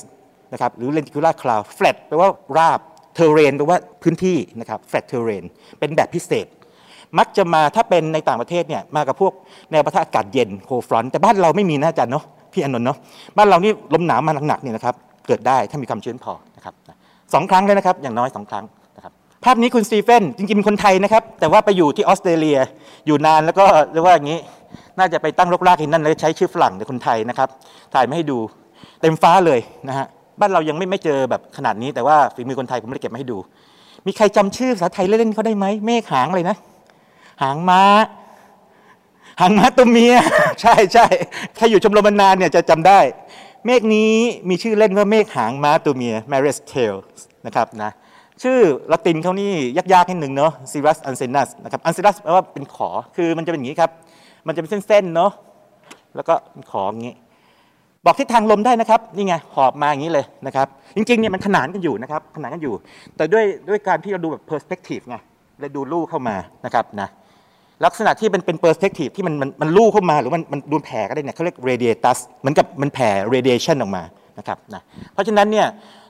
นะครับหรือ lenticular cloud flat แปลว่าราบ terrain แปลว่าพื้นที่นะครับ flat terrain เป็นแบบพิเศษ มักจะมาถ้าเป็นในต่างประเทศเนี่ยมากับพวกแนวปะทะอากาศเย็นโคฟรอนต์แต่บ้านเราไม่มีนะอาจารย์เนาะพี่อนนท์เนาะบ้านเรานี่ลมหนาวมาหนักๆเนี่ยนะครับเกิดได้ถ้ามีความชื้นพอนะครับสองครั้งเลยนะครับอย่างน้อยสองครั้งนะครับภาพนี้คุณสตีเฟนจริงๆเป็นคนไทยนะครับแต่ว่าไปอยู่ที่ออสเตรเลียอยู่นานแล้วก็เรียกว่าอย่างนี้ น่าจะไปตั้งรกรากที่นั่นแล้วใช้ชื่อฝรั่งแต่คนไทยนะครับถ่ายมาให้ดูเต็มฟ้าเลยนะฮะบ้านเรายังไม่ไม่เจอแบบขนาดนี้แต่ว่าฝีมือคนไทยผมไม่ได้เก็บมาให้ดู มีใครจำชื่อภาษาไทยเล่นๆเขาได้ไหมเมฆหางเลยนะ หางม้า หางม้าตัวเมีย ใช่ใช่ถ้าอยู่ชมรมนานเนี่ยจะจำได้ เมฆนี้มีชื่อเล่นว่าเมฆหางม้าตัวเมีย Maris tail นะครับนะชื่อละตินเขานี่ยากๆนิดหนึ่งเนาะ Cirrus ancenus นะครับ ancenus แปลว่าเป็นขอ คือมันจะเป็นอย่างนี้ครับ มันจะเป็นเส้นๆเนาะ แล้วก็ขออย่างนี้ บอกทิศทางลมได้นะครับ นี่ไง หอบมาอย่างนี้เลยนะครับ จริงๆเนี่ยมันขนานกันอยู่นะครับ ขนานกันอยู่ แต่ด้วยด้วยการที่เราดูแบบ perspective ไงเลยดูลู่เข้ามานะครับนะ ลักษณะที่เป็นเป็น perspective ที่มันมันมันลู่เข้ามาหรือมันมันดูแผ่ก็ได้เนี่ยเขาเรียก radiatus เหมือนกับมันแผ่ radiation ออกมานะครับนะเพราะฉะนั้นเนี่ย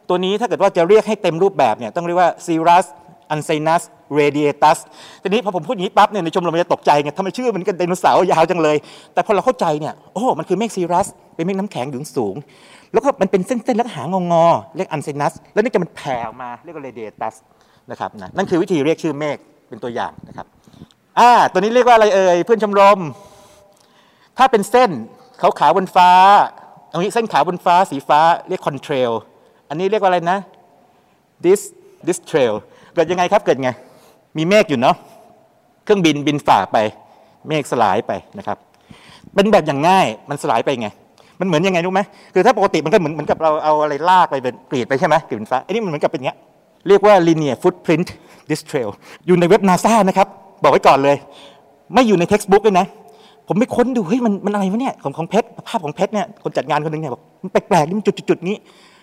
ตัวนี้ถ้าเกิดว่าจะเรียกให้เต็มรูปแบบเนี่ยต้องเรียกว่า cirrus ancinus radiatus ทีนี้พอผมพูดอย่างนี้ปั๊บเนี่ยในชมรมมันจะตกใจไงทำไมชื่อมันกันไดโนเสาร์ยาวจังเลย แต่พอเราเข้าใจเนี่ยโอ้มันคือเมฆซีรัสเป็นเมฆน้ำแข็งอยู่สูง แล้วก็มันเป็นเส้นๆแล้วก็หางงอๆเรียกอันเซนัสแล้วนี่จะมันแผ่ออกมาเรียกว่า radiatus นะครับนะนั่นคือวิธีเรียกชื่อเมฆเป็นตัวอย่างนะครับ อ่าตัวนี้เรียกว่าอะไรเอ่ยเพื่อนชมรม ถ้าเป็นเส้นขาวขาวบนฟ้าตรงนี้เส้นขาวบนฟ้าสีฟ้าเรียก contrail อันนี้เรียกว่าอะไรนะ this this trail เกิดยังไงครับเกิดไง มีเมฆอยู่เนาะเครื่องบินบินฝ่าไปเมฆสลายไปนะครับเป็นแบบอย่างง่ายมันสลายไปไง มันเหมือนยังไงรู้ไหมคือถ้าปกติมันก็เหมือนเหมือนกับเราเอาอะไรลากไปเป็นกรีดไปใช่ไหมกรีดเป็นฟ้าไอ้นี่มันเหมือนกับเป็นเงี้ยเรียกว่า linear footprint this trail อยู่ในเว็บนาซานะครับ บอกไว้ก่อนเลย ไม่อยู่ใน textbook เลยนะ ผมไปค้นดูเฮ้ยมันมันอะไรวะเนี่ยของของเพชรภาพของเพชรเนี่ยคนจัดงานคนหนึ่งเนี่ยบอกมันแปลกๆนี่มันจุดๆนี้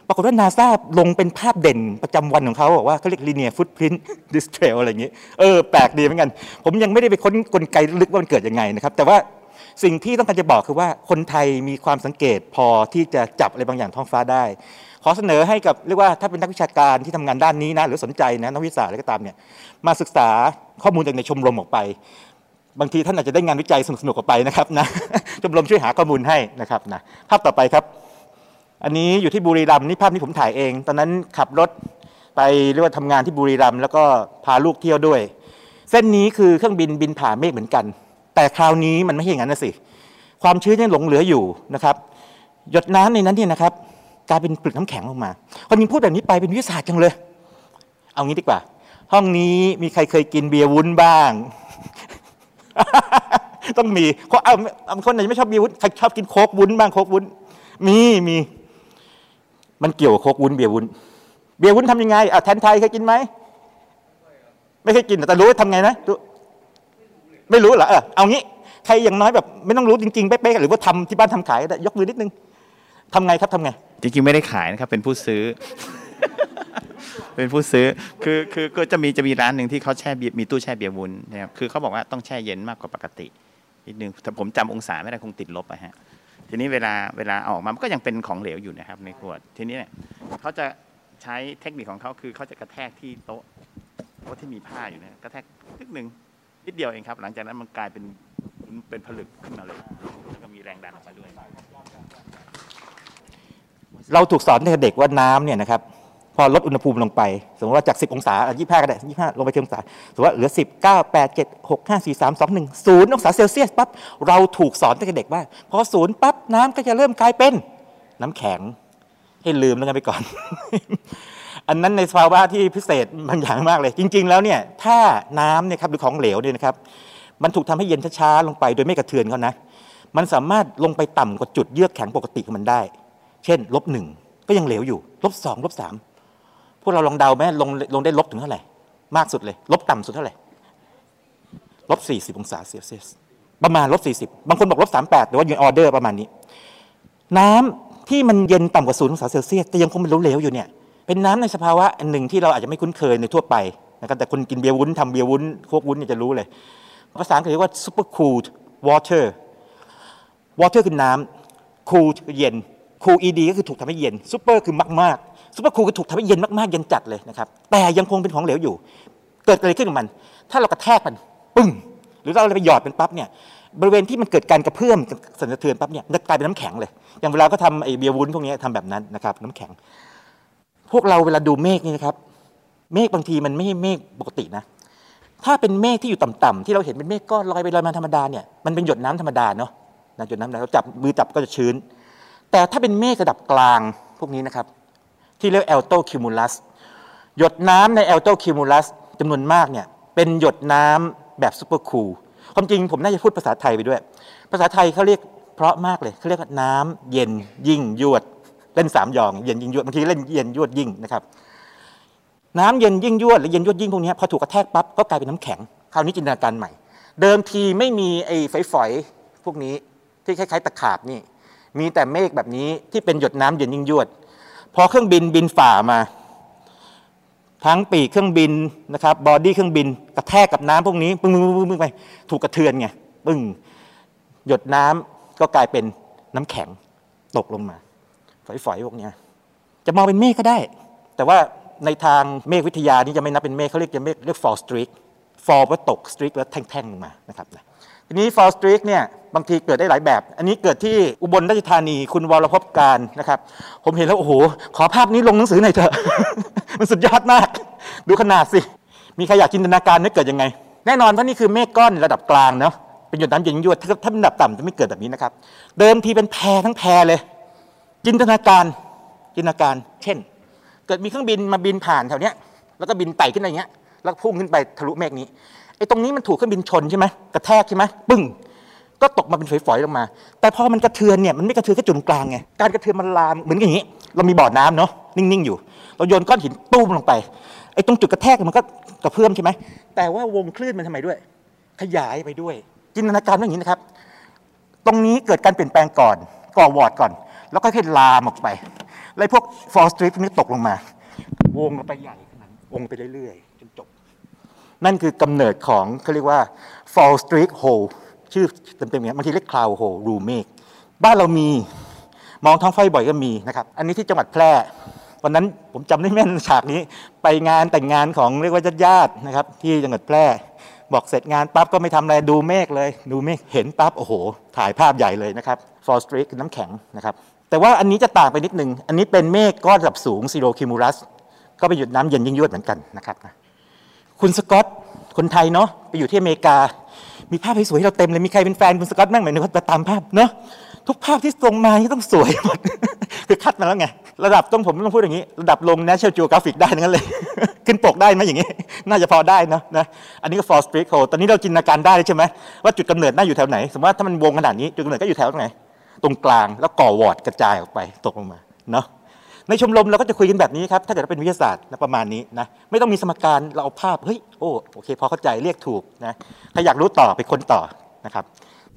ปรากฏว่านาซาลงเป็นภาพเด่นประจำวันของเขาบอกว่าเขาเรียก linear footprint this trail อะไรอย่างนี้ เออแปลกดีเหมือนกัน ผมยังไม่ได้ไปค้นกลไกลึกว่ามันเกิดยังไงนะครับ แต่ว่าสิ่งที่ต้องการจะบอกคือว่าคนไทยมีความสังเกตพอที่จะจับอะไรบางอย่างท้องฟ้าได้ ขอเสนอให้กับเรียกว่าถ้าเป็นนักวิชาการที่ทำงานด้านนี้นะหรือสนใจนะนักวิทยาอะไรก็ตามเนี่ยมาศึกษา ข้อมูลจากในชมรมออกไป บางทีท่านอาจจะได้งานวิจัยสนุกๆออกไปนะครับนะชมรมช่วยหาข้อมูลให้นะครับนะภาพต่อไปครับ อันนี้อยู่ที่บุรีรัมย์นี่ภาพนี้ผมถ่ายเอง ตอนนั้นขับรถไปเรียกว่าทำงานที่บุรีรัมย์แล้วก็พาลูกเที่ยวด้วย เส้นนี้คือเครื่องบินบินผ่าเมฆเหมือนกัน แต่คราวนี้มันไม่ใช่อย่างนั้นนะสิความชื้นยังหลงเหลืออยู่นะครับ หยดน้ำในนั้นเนี่ยนะครับกลายเป็นปลือกน้ำแข็งลงมาคนยิงพูดแบบนี้ไปเป็นวิทยาศาสตร์จังเลย เอางี้ดีกว่า ห้องนี้มีใครเคยกินเบียร์วุ้นบ้าง ต้องมีเขาเอาเอาคนไหนไม่ชอบเบียร์วุ้นใครชอบกินโคกวุ้นบ้างโคกวุ้น มีมี มันเกี่ยวกับโคกวุ้นเบียร์วุ้น เบียร์วุ้นทำยังไงอะแทนไทยเคยกินไหมไม่เคยกินแต่รู้ว่าทำไงนะไม่รู้เหรอเออเอางี้ใครอย่างน้อยแบบไม่ต้องรู้จริงๆเป๊ะๆหรือว่าทำที่บ้านทำขายได้ยกมือนิดนึงทำไงครับทำไง จริงๆไม่ได้ขายนะครับเป็นผู้ซื้อ เป็นผู้ซื้อคือคือก็จะมีจะมีร้านหนึ่งที่เขาแช่เบียร์มีตู้แช่เบียร์วุ้นนะครับคือเขาบอกว่าต้องแช่เย็นมากกว่าปกตินิดนึงแต่ผมจำองศาไม่ได้คงติดลบอะฮะทีนี้เวลาเวลาเอาออกมามันก็ยังเป็นของเหลวอยู่นะครับ ในขวดทีนี้เนี่ยเขาจะใช้เทคนิคของเขาคือเขาจะกระแทกที่โต๊ะโต๊ะที่มีผ้าอยู่นี่ยกระแทกนิดหนึ่งนิดเดียวเองครับ หลังจากนั้นมันกลายเป็นเป็นผลึกขึ้นมาเลยแล้วก็มีแรงดันออกมาด้วย เราถูกสอนตั้งแต่เด็กว่าน้ำเนี่ยนะครับ พอลดอุณหภูมิลงไป สมมติว่าจาก 10 องศาอะ25ก็ได้25ลงไป10องศาสมมติว่าเหลือ 10 9 8 7 6 5 4 3 2 1 0 องศาเซลเซียสปั๊บเราถูกสอนตั้งแต่เด็กว่าพอศูนย์ปั๊บน้ำก็จะเริ่มกลายเป็นน้ำแข็ง ให้ลืมแล้วกันไปก่อน อันนั้นในสภาวะที่พิเศษบางอย่างมากเลย จริง ๆ แล้วเนี่ยถ้าน้ำเนี่ยครับหรือของเหลวเนี่ยนะครับ มันถูกทำให้เย็นช้าๆลงไปโดยไม่กระเทือนเขานะมันสามารถลงไปต่ำกว่าจุดเยือกแข็งปกติของมันได้ เช่นลบหนึ่งก็ยังเหลวอยู่ลบสองลบสาม พวกเราลองเดาไหมลงลงได้ลบถึงเท่าไหร่ มากสุดเลย ลบต่ำสุดเท่าไหร่ ลบสี่สิบองศาเซลเซียส ประมาณลบสี่สิบบางคนบอกลบสามแปดแต่ว่าอยู่ออเดอร์ประมาณนี้ น้ำที่มันเย็นต่ำกว่าศูนย์องศาเซลเซียสแต่ยังคงเป็นเหลวๆอยู่เนี่ย เป็นน้ำในสภาวะอันหนึ่งที่เราอาจจะไม่คุ้นเคยในทั่วไปนะครับแต่คนกินเบียร์วุ้นทำเบียร์วุ้นพวกวุ้นเนี่ยจะรู้เลยภาษาอังกฤษเรียกว่า super cooled water water คือน้ำ cool คือเย็น cool ed ก็คือถูกทำให้เย็น super คือมากๆ super cool คือถูกทำให้เย็นมากๆเย็นจัดเลยนะครับแต่ยังคงเป็นของเหลวอยู่ เกิดอะไรขึ้นกับมัน ถ้าเรากระแทกมันปึ้ง หรือเราอะไรไปหยอดมันปั๊บเนี่ยบริเวณที่มันเกิดการกระเพื่อมสั่นสะเทือนปั๊บเนี่ยมันจะกลายเป็นน้ำแข็งเลย อย่างเวลาก็ทำไอเบียร์วุ้นพวกนี้ทำแบบนั้นนะครับน้ำแข็ง พวกเราเวลาดูเมฆนี่นะครับเมฆบางทีมันไม่ใช่เมฆปกตินะ ถ้าเป็นเมฆที่อยู่ต่ำๆที่เราเห็นเป็นเมฆก้อนลอยไปลอยมาธรรมดาเนี่ยมันเป็นหยดน้ำธรรมดาเนาะหยดน้ำธรรมดาเราจับมือจับก็จะชื้น แต่ถ้าเป็นเมฆระดับกลางพวกนี้นะครับ ที่เรียก alto cumulus หยดน้ำใน alto cumulus จำนวนมากเนี่ยเป็นหยดน้ำแบบ super cool ความจริงผมน่าจะพูดภาษาไทยไปด้วย ภาษาไทยเขาเรียกเพราะมากเลยเขาเรียกว่าน้ำเย็นยิ่งยวดเล่นสามยองเย็นยิ่งยวดบางทีเล่นเย็นยวดยิ่งนะครับน้ำเย็นยิ่งยวดหรือเย็นยวดยิ่งพวกนี้พอถูกกระแทกปั๊บก็กลายเป็นน้ำแข็งคราวนี้จินตนาการใหม่ เดิมทีไม่มีไอ้ฝอยๆพวกนี้ที่คล้ายๆตะขาบนี่มีแต่เมฆแบบนี้ที่เป็นหยดน้ำเย็นยิ่งยวด พอเครื่องบินบินฝ่ามา ทั้งปีกเครื่องบินนะครับ body เครื่องบินกระแทกกับน้ำพวกนี้ปึ้งปึ้งปึ้งไปถูกกระเทือนไงปึ้งหยดน้ำก็กลายเป็นน้ำแข็งตกลงมา ฝอยๆพวกเนี้ยจะมองเป็นเมฆก็ได้ แต่ว่าในทางเมฆวิทยานี่จะไม่นับเป็นเมฆเขาเรียกจะเมฆเรียก fall streak fall ว่าตก streak แล้วแท่งๆลงมานะครับทีนี้ fall streak เนี่ย บางทีเกิดได้หลายแบบ อันนี้เกิดที่อุบลราชธานีคุณวรพบการนะครับ ผมเห็นแล้วโอ้โหขอภาพนี้ลงหนังสือหน่อยเถอะ มันสุดยอดมาก ดูขนาดสิ มีใครอยากจินตนาการไหมเกิดยังไง แน่นอนว่านี่คือเมฆก้อนระดับกลางเนาะเป็นหยดน้ำเย็นยวดถ้าถ้าเป็นระดับต่ำจะไม่เกิดแบบนี้นะครับ เดิมทีเป็นแพรทั้งแพรเลย จินตนาการจินตนาการ เช่น เกิดมีเครื่องบินมาบินผ่านแถวเนี้ย แล้วก็บินไต่ขึ้นอะไรเงี้ยแล้วพุ่งขึ้นไปทะลุเมฆนี้ไอ้ตรงนี้มันถูกเครื่องบินชนใช่ไหมกระแทกใช่ไหมปึ้ง ก็ตกมาเป็นฝอยๆลงมา แต่พอมันกระเทือนเนี่ยมันไม่กระเทือนแค่จุดกลางไงการกระเทือนมันลามเหมือนอย่างนี้ เรามีบ่อน้ำเนาะนิ่งๆอยู่ เราโยนก้อนหินตุ้มลงไปไอ้ตรงจุดกระแทกมันก็กระเพื่อมใช่ไหมแต่ว่าวงคลื่นมันทำไมด้วย ขยายไปด้วย จินตนาการว่าอย่างนี้นะครับ ตรงนี้เกิดการเปลี่ยนแปลงก่อนก่อหวอดก่อน แล้วก็ค่อยลามออกไปแล้วพวก fall streak พวกนี้ตกลงมา วงไปใหญ่ขนาดนั้นวงไปเรื่อยๆจนจบ นั่นคือกำเนิดของเขาเรียกว่า fall streak hole ชื่อเต็มๆอย่างนี้ยบางทีเรียก cloud hole รูเมฆบ้านเรามีมองท้องฟ้าบ่อยก็มีนะครับ อันนี้ที่จังหวัดแพร่ วันนั้นผมจำได้แม่นฉากนี้ ไปงานแต่งงานของเรียกว่าญาติๆนะครับ ที่จังหวัดแพร่ บอกเสร็จงานปั๊บก็ไม่ทำอะไรดูเมฆเลย ดูเมฆเห็นปั๊บโอ้โห ถ่ายภาพใหญ่เลยนะครับ fall streak คือน้ำแข็งนะครับแต่ว่าอันนี้จะต่างไปนิดนึง อันนี้เป็นเมฆก้อนระดับสูง zero cumulus ก็ไปหยุดน้ำเย็นยิ่งยวดเหมือนกันนะครับคุณสกอตคนไทยเนาะไปอยู่ที่อเมริกา มีภาพสวยให้เราเต็มเลยมีใครเป็นแฟนคุณสกอตบ้างไหมเนี่ยตามภาพเนาะทุกภาพที่ส่งมานี่ต้องสวยหมดคือคัดมาแล้วไง ระดับต้องผมต้องพูดอย่างนี้ ระดับลง National Geographic ได้นั้นเลย ขึ้นปกได้ไหมอย่างนี้ น่าจะพอได้เนะนะอันนี้ก็ Fall Streak Hole ตอนนี้เราจินตนาการได้ใช่ไหมว่าจุดกำเนิดน่าอยู่แถวไหน สมมติว่าถ้ามันวงขนาดนี้ จุดกำเนิดก็อยู่แถวตรงไหน ตรงกลางแล้วก่อวอร์ดกระจายออกไปตกลงมาเนาะ ในชมรมเราก็จะคุยกันแบบนี้ครับ ถ้าเกิดเราเป็นวิทยาศาสตร์นะประมาณนี้นะไม่ต้องมีสมการเราเอาภาพเฮ้ยโอ้โอเค พอเข้าใจเรียกถูกนะถ้าอยากรู้ต่อไปค้นต่อนะครับ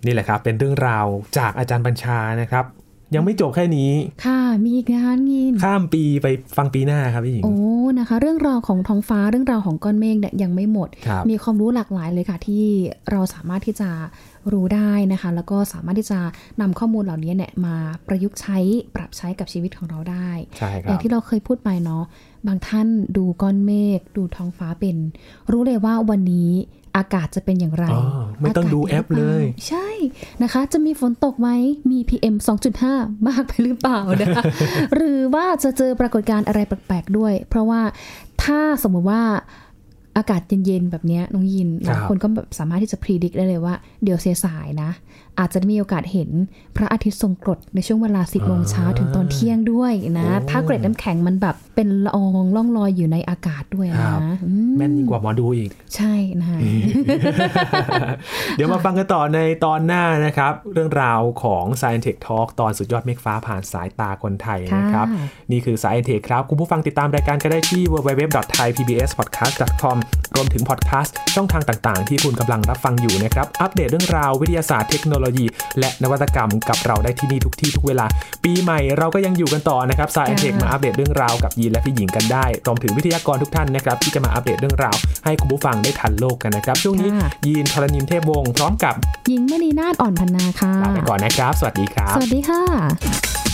นี่แหละครับเป็นเรื่องราวจากอาจารย์บัญชานะครับ ยังไม่จบแค่นี้ ค่ะ มีอีกนะคะยิน ข้ามปีไปฟังปีหน้าครับพี่หญิง โอ้ นะคะ เรื่องราวของท้องฟ้าเรื่องราวของก้อนเมฆเนี่ยยังไม่หมดครับมีความรู้หลากหลายเลยค่ะ ที่เราสามารถที่จะรู้ได้นะคะ แล้วก็สามารถที่จะนำข้อมูลเหล่านี้เนี่ยมาประยุกต์ใช้ปรับใช้กับชีวิตของเราได้ใช่คอรัย่าบงที่เราเคยพูดไปเนาะบางท่านดูก้อนเมฆดูท้องฟ้าเป็น รู้เลยว่าวันนี้ อากาศจะเป็นอย่างไรอ๋อไม่ต้องดูากาศแอปเลย ใช่นะคะ จะมีฝนตกไหมมี PM 2.5 มากไปหรือเปล่านะคะหรือว่าจะเจอปรากฏการณ์อะไรแปลกๆด้วย เพราะว่าถ้าสมมุติว่าอากาศเย็นๆแบบเนี้ยน้องยินหลายคนก็แบบสามารถที่จะพิจิตรได้เลยว่า เดี๋ยวเสียสายนะ อาจจะมีโอกาสเห็นพระอาทิตย์ทรงกรดในช่วงเวลา 10โมงเช้าถึงตอนเที่ยงด้วยนะ ถ้าเกร็ดน้ำแข็งมันแบบเป็นละอองล่องลอยอยู่ในอากาศด้วยครันะบอืมแม่นยิ่งกว่าหมอดูอีก ใช่นะคะเดี๋ยวมาฟังกันต่อในตอนหน้านะครับ เรื่องราวของ Science Tech Talk ตอนสุดยอดเมฆฟ้าผ่านสายตาคนไทยนะครับค่ะนี่คือ Science Tech ครับ คุณผู้ฟังติดตามรายการก็ได้ที่ www.thaipbspodcast.com รวมถึงพอดแคสต์ช่องทางต่างๆ ที่คุณกำลังรับฟังอยู่นะครับ อัปเดตเรื่องราววิทยาศาสตร์เทคโนโลยี และนวัตกรรมกับเราได้ที่นี่ทุกที่ทุกเวลา ปีใหม่เราก็ยังอยู่กันต่อนะครับ Science Tech มาอัปเดตเรื่องราวกับยีนและพี่หญิงกันได้รวมถึงวิทยากรทุกท่านนะครับที่จะมาอัปเดตเรื่องราว ให้คุณผู้ฟังได้ทันโลกกันนะครับช่วงนี้ค่ะยีนทรณินเทพวงศ์พร้อมกับหญิงมณีนาฏอ่อนพันนาค่ะลาไปก่อนนะครับ สวัสดีครับ สวัสดีค่ะ